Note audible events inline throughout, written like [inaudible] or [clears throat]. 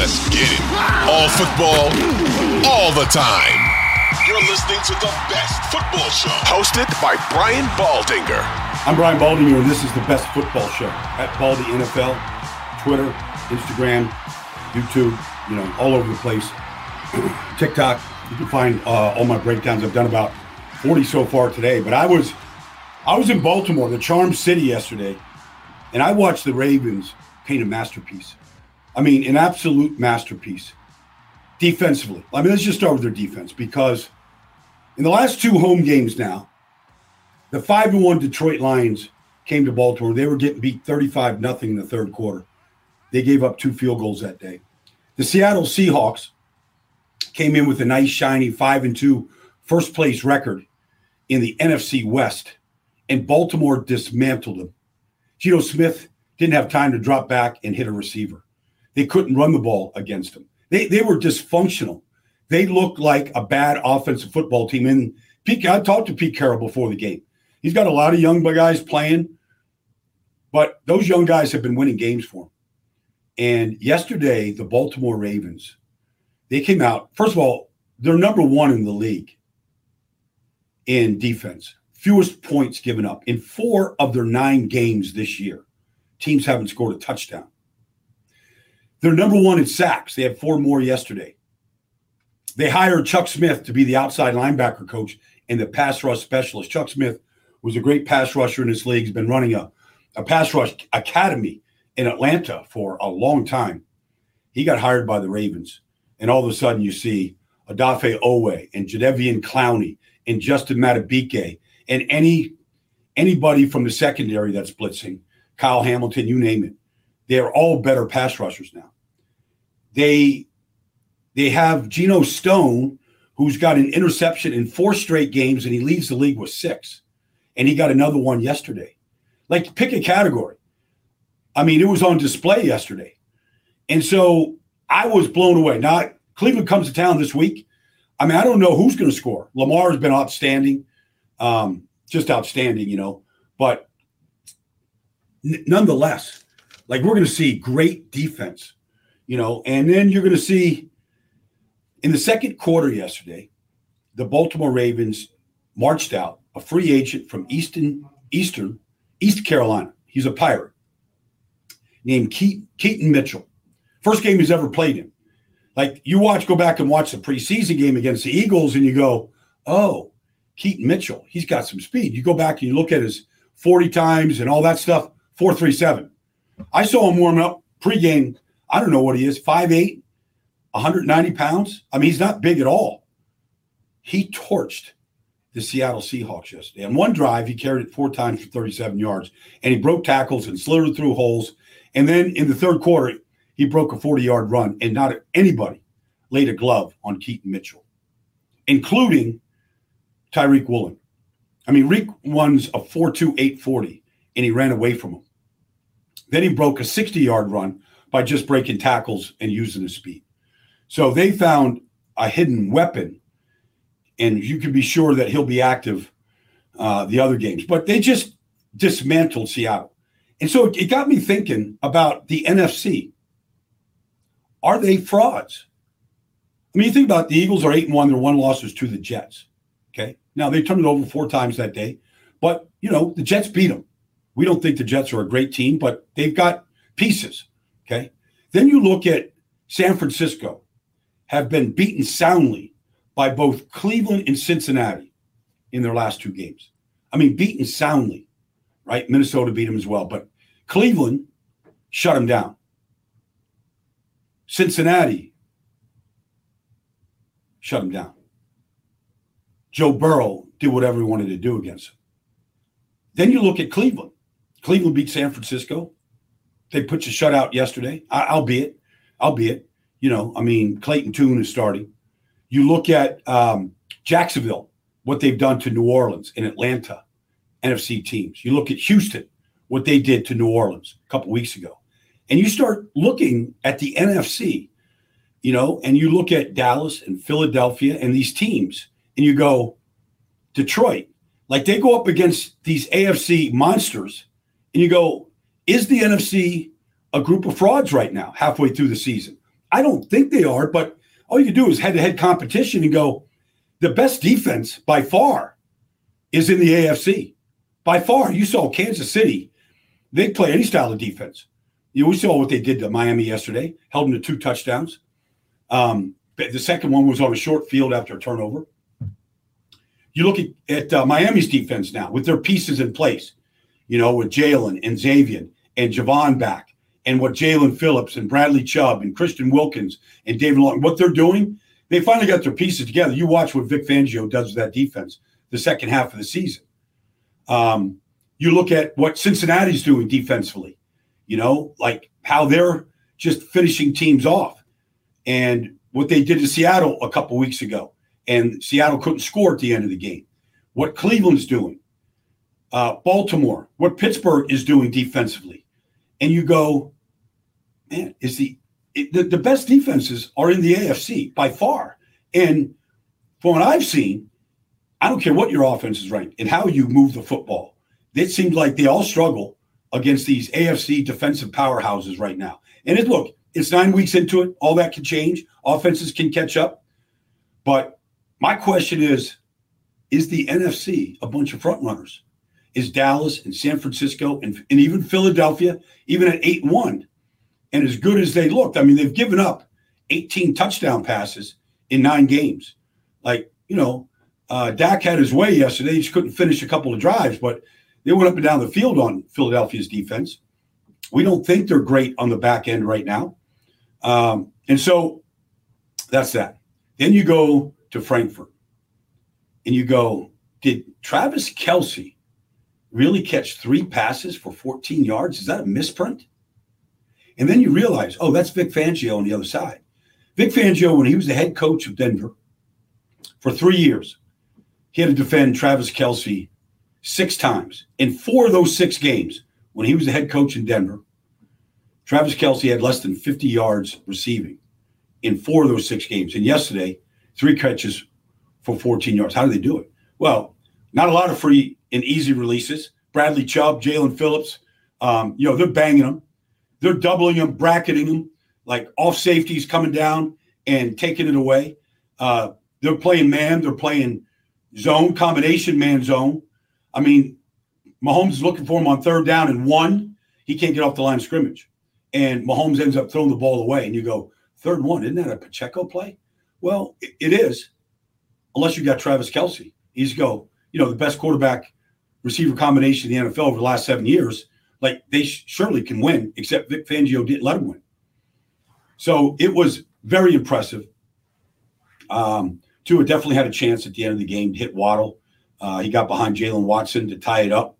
Let's get it. All football, all the time. You're listening to the best football show. Hosted by Brian Baldinger. I'm Brian Baldinger, and this is the best football show at Baldy NFL, Twitter, Instagram, YouTube, you know, all over the place. [clears throat] TikTok. You can find uh, all my breakdowns. I've done about 40 so far today. But I was, I was in Baltimore, the Charm City, yesterday, and I watched the Ravens paint a masterpiece. I mean, an absolute masterpiece defensively. I mean, let's just start with their defense because in the last two home games now, the five to one Detroit Lions came to Baltimore. They were getting beat 35 nothing in the third quarter. They gave up two field goals that day. The Seattle Seahawks came in with a nice shiny five and two first place record in the NFC West, and Baltimore dismantled them. Geno Smith didn't have time to drop back and hit a receiver. They couldn't run the ball against them. They, they were dysfunctional. They looked like a bad offensive football team. And Pete, I talked to Pete Carroll before the game. He's got a lot of young guys playing, but those young guys have been winning games for him. And yesterday, the Baltimore Ravens, they came out. First of all, they're number one in the league in defense, fewest points given up. In four of their nine games this year, teams haven't scored a touchdown. They're number one in sacks. They had four more yesterday. They hired Chuck Smith to be the outside linebacker coach and the pass rush specialist. Chuck Smith was a great pass rusher in this league. He's been running a, a pass rush academy in Atlanta for a long time. He got hired by the Ravens. And all of a sudden you see Odafe Oweh and Jadeveon Clowney and Justin Madubuike and any anybody from the secondary that's blitzing, Kyle Hamilton, you name it. They're all better pass rushers now. They they have Geno Stone, who's got an interception in four straight games, and he leads the league with six. And he got another one yesterday. Like, pick a category. I mean, it was on display yesterday. And so I was blown away. Now, Cleveland comes to town this week. I mean, I don't know who's going to score. Lamar has been outstanding, um, just outstanding, you know. But n- nonetheless, like we're going to see great defense you know, and then you're going to see in the second quarter yesterday, the Baltimore Ravens marched out a free agent from Eastern Eastern East Carolina. He's a pirate named Keaton Mitchell. First game he's ever played in. Like you watch, go back and watch the preseason game against the Eagles, and you go, "Oh, Keaton Mitchell, he's got some speed." You go back and you look at his forty times and all that stuff. Four three seven. I saw him warm up pregame I don't know what he is, 5'8, 190 pounds. I mean, he's not big at all. He torched the Seattle Seahawks yesterday. On one drive, he carried it four times for 37 yards, and he broke tackles and slithered through holes. And then in the third quarter, he broke a 40 yard run, and not anybody laid a glove on Keaton Mitchell, including Tariq Woolen. I mean, Riq runs a 4'2, 840, and he ran away from him. Then he broke a 60 yard run by just breaking tackles and using his speed. So they found a hidden weapon, and you can be sure that he'll be active uh, the other games. But they just dismantled Seattle. And so it got me thinking about the NFC. Are they frauds? I mean, you think about the Eagles are eight and one. Their one loss was to the Jets. Okay. Now they turned it over four times that day, but you know the Jets beat them. We don't think the Jets are a great team, but they've got pieces. Okay. Then you look at San Francisco have been beaten soundly by both Cleveland and Cincinnati in their last two games. I mean, beaten soundly, right? Minnesota beat them as well, but Cleveland shut them down. Cincinnati shut them down. Joe Burrow did whatever he wanted to do against them. Then you look at Cleveland. Cleveland beat San Francisco. They put you shutout yesterday, I, albeit, albeit, you know, I mean, Clayton Tune is starting. You look at um, Jacksonville, what they've done to New Orleans and Atlanta, NFC teams. You look at Houston, what they did to New Orleans a couple weeks ago. And you start looking at the NFC, you know, and you look at Dallas and Philadelphia and these teams, and you go, Detroit, like they go up against these AFC monsters, and you go, is the NFC a group of frauds right now, halfway through the season? I don't think they are, but all you can do is head to head competition and go, the best defense by far is in the AFC. By far, you saw Kansas City. They play any style of defense. You know, we saw what they did to Miami yesterday, held them to two touchdowns. Um, the second one was on a short field after a turnover. You look at, at uh, Miami's defense now with their pieces in place, you know, with Jalen and Xavier and Javon back, and what Jaelan Phillips and Bradley Chubb and Christian Wilkins and David Long, what they're doing, they finally got their pieces together. You watch what Vic Fangio does with that defense the second half of the season. Um, you look at what Cincinnati's doing defensively, you know, like how they're just finishing teams off and what they did to Seattle a couple weeks ago and Seattle couldn't score at the end of the game. What Cleveland's doing, uh, Baltimore, what Pittsburgh is doing defensively, and you go, man, is the, it, the the best defenses are in the AFC by far, and from what I've seen, I don't care what your offense is ranked and how you move the football. It seems like they all struggle against these AFC defensive powerhouses right now. And it look, it's nine weeks into it. All that can change. Offenses can catch up. But my question is Is the NFC a bunch of front runners? Is Dallas and San Francisco and, and even Philadelphia, even at 8 1, and as good as they looked, I mean, they've given up 18 touchdown passes in nine games. Like, you know, uh, Dak had his way yesterday. He just couldn't finish a couple of drives, but they went up and down the field on Philadelphia's defense. We don't think they're great on the back end right now. Um, and so that's that. Then you go to Frankfurt. And you go, did Travis Kelce really catch three passes for 14 yards? Is that a misprint? And then you realize, oh, that's Vic Fangio on the other side. Vic Fangio, when he was the head coach of Denver for three years, he had to defend Travis Kelce six times. In four of those six games, when he was the head coach in Denver, Travis Kelce had less than 50 yards receiving in four of those six games. And yesterday, three catches for 14 yards. How do they do it? Well, not a lot of free and easy releases. Bradley Chubb, Jaelan Phillips, um, you know, they're banging them. They're doubling them, bracketing them, like off safeties coming down and taking it away. Uh, they're playing man, they're playing zone, combination man zone. I mean, Mahomes is looking for him on third down and one. He can't get off the line of scrimmage. And Mahomes ends up throwing the ball away. And you go, third one, isn't that a Pacheco play? Well, it is, unless you got Travis Kelce. He's go, you know, the best quarterback receiver combination in the NFL over the last seven years. Like they sh- surely can win, except Vic Fangio didn't let him win. So it was very impressive. Um, Tua definitely had a chance at the end of the game to hit Waddle. Uh, he got behind Jaylen Watson to tie it up.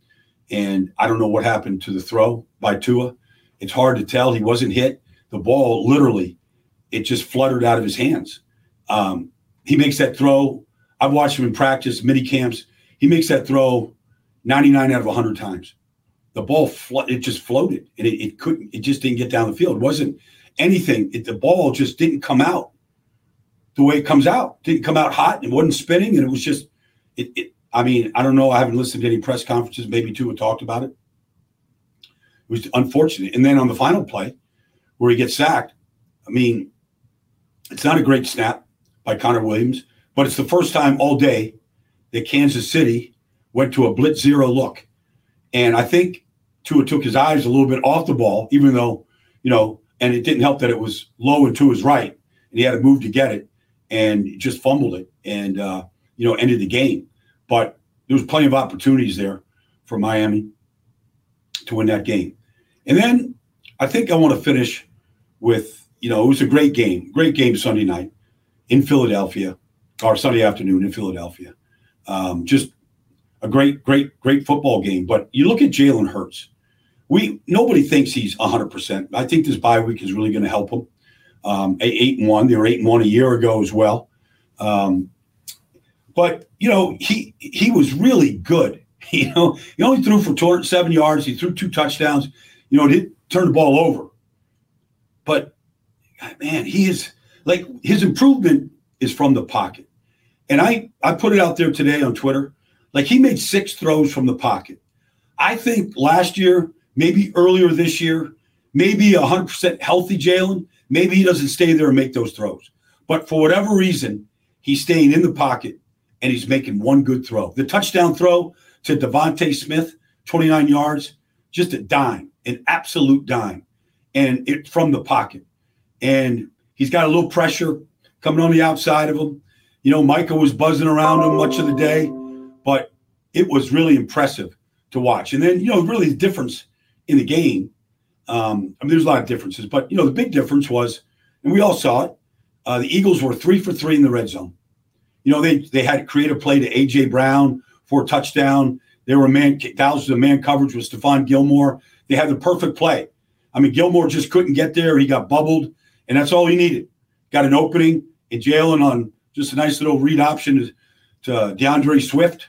And I don't know what happened to the throw by Tua. It's hard to tell. He wasn't hit. The ball literally, it just fluttered out of his hands. Um, he makes that throw. I've watched him in practice, mini camps. He makes that throw 99 out of 100 times. The ball, it just floated and it, it, couldn't, it just didn't get down the field. It wasn't anything. It, the ball just didn't come out the way it comes out. Didn't come out hot. It wasn't spinning. And it was just, it, it I mean, I don't know. I haven't listened to any press conferences. Maybe Tua have talked about it. It was unfortunate. And then on the final play where he gets sacked, I mean, it's not a great snap by Connor Williams, but it's the first time all day that Kansas City went to a blitz zero look. And I think Tua took his eyes a little bit off the ball, even though, you know, and it didn't help that it was low and to his right, and he had to move to get it, and just fumbled it, and uh, you know ended the game. But there was plenty of opportunities there for Miami to win that game. And then I think I want to finish with, you know, it was a great game, great game Sunday night in Philadelphia, or Sunday afternoon in Philadelphia. Um, just a great, great, great football game. But you look at Jalen Hurts. We nobody thinks he's 100. percent I think this bye week is really going to help him. Um, eight and one. They were eight and one a year ago as well. Um, but you know, he he was really good. [laughs] You know, he only threw for 207 yards. He threw two touchdowns. You know, did turn the ball over. But man, he is like his improvement is from the pocket. And I I put it out there today on Twitter. Like he made six throws from the pocket. I think last year, maybe earlier this year, maybe 100% healthy Jalen, maybe he doesn't stay there and make those throws. But for whatever reason, he's staying in the pocket and he's making one good throw. The touchdown throw to DeVonta Smith, 29 yards, just a dime, an absolute dime, and it from the pocket. And he's got a little pressure coming on the outside of him. You know, Micah was buzzing around him much of the day, it was really impressive to watch. And then, you know, really the difference in the game. Um, I mean, there's a lot of differences, but you know, the big difference was, and we all saw it. Uh, the Eagles were three for three in the red zone. You know, they they had create a play to AJ Brown for a touchdown. They were man thousands of man coverage with Stephon Gilmore. They had the perfect play. I mean, Gilmore just couldn't get there. He got bubbled, and that's all he needed. Got an opening in Jalen on just a nice little read option to, D'Andre Swift.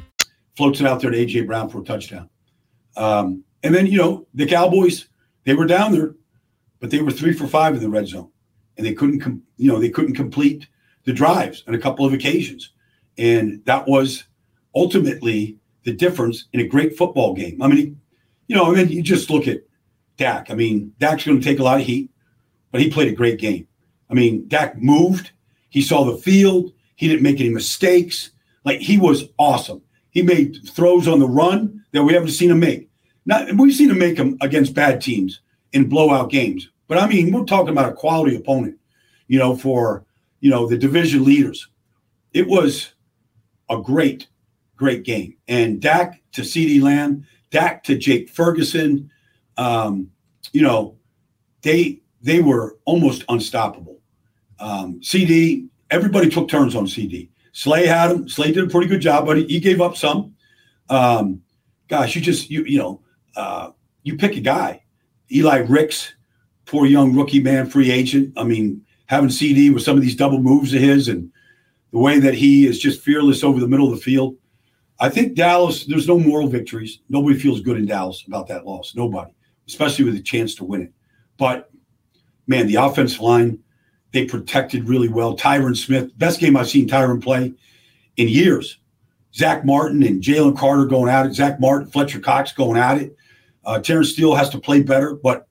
Floats it out there to AJ Brown for a touchdown. Um, and then you know the Cowboys, they were down there, but they were three for five in the red zone, and they couldn't, com- you know, they couldn't complete the drives on a couple of occasions, and that was ultimately the difference in a great football game. I mean, you know, I mean, you just look at Dak. I mean, Dak's going to take a lot of heat, but he played a great game. I mean, Dak moved, he saw the field, he didn't make any mistakes. Like he was awesome. He made throws on the run that we haven't seen him make. Not we've seen him make them against bad teams in blowout games. But I mean, we're talking about a quality opponent, you know, for you know, the division leaders. It was a great, great game. And Dak to CeeDee Lamb, Dak to Jake Ferguson, um, you know, they they were almost unstoppable. Um, CeeDee, everybody took turns on CeeDee. Slay had him. Slay did a pretty good job, but he, gave up some. Um, gosh, you just you you know uh, you pick a guy. Eli Ricks, poor young rookie man, free agent. I mean, having CeeDee with some of these double moves of his and the way that he is just fearless over the middle of the field. I think Dallas. There's no moral victories. Nobody feels good in Dallas about that loss. Nobody, especially with a chance to win it. But man, the offensive line they protected really well. Tyron Smith, best game I've seen Tyron play in years. Zach Martin and Jalen Carter going at it. Zach Martin, Fletcher Cox going at it. Uh, Terence Steele has to play better, but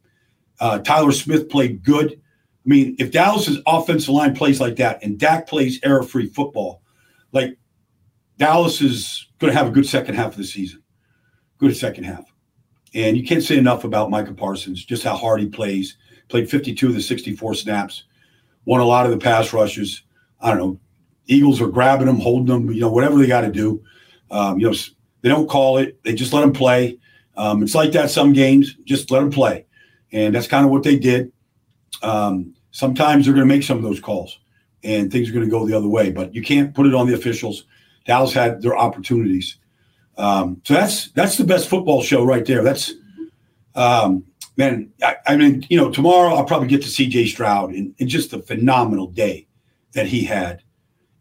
uh, Tyler Smith played good. I mean, if Dallas's offensive line plays like that and Dak plays error free football, like Dallas is going to have a good second half of the season. Good second half. And you can't say enough about Micah Parsons, just how hard he plays. Played 52 of the 64 snaps won a lot of the pass rushes. I don't know. Eagles are grabbing them, holding them, you know, whatever they got to do. Um, you know, they don't call it. They just let them play. Um, it's like that some games. Just let them play, and that's kind of what they did. Um, sometimes they're going to make some of those calls, and things are going to go the other way. But you can't put it on the officials. Dallas had their opportunities. Um, so that's that's the best football show right there. That's um, man, I, I, mean, you know, tomorrow I'll probably get to CJ Stroud and, and just the phenomenal day that he had.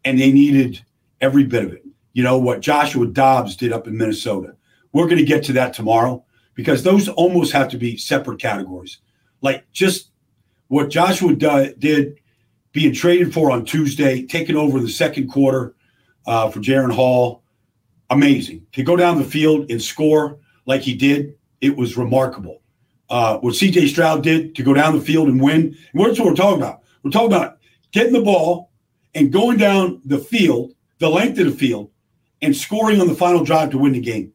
And they needed every bit of it. You know, what Joshua Dobbs did up in Minnesota. We're going to get to that tomorrow because those almost have to be separate categories. Like just what Joshua do, did being traded for on Tuesday, taking over the second quarter uh, for Jaren Hall, amazing. To go down the field and score like he did, it was remarkable uh, what CJ Stroud did to go down the field and win. And that's what we're talking about. We're talking about getting the ball and going down the field, the length of the field, and scoring on the final drive to win the game.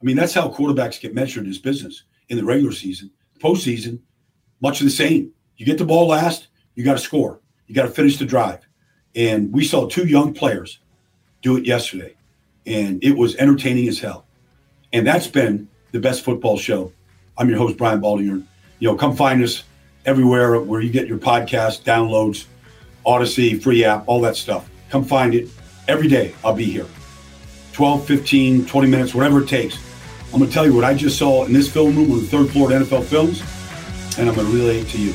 I mean, that's how quarterbacks get measured in this business in the regular season. Postseason, much of the same. You get the ball last, you got to score. You got to finish the drive. And we saw two young players do it yesterday, and it was entertaining as hell. And that's been the best football show I'm your host, Brian Baldinger. You know, come find us everywhere where you get your podcast, downloads, Odyssey, free app, all that stuff. Come find it every day. I'll be here. 12, 15, 20 minutes, whatever it takes. I'm going to tell you what I just saw in this film room on the third floor at NFL Films, and I'm going to relay it to you.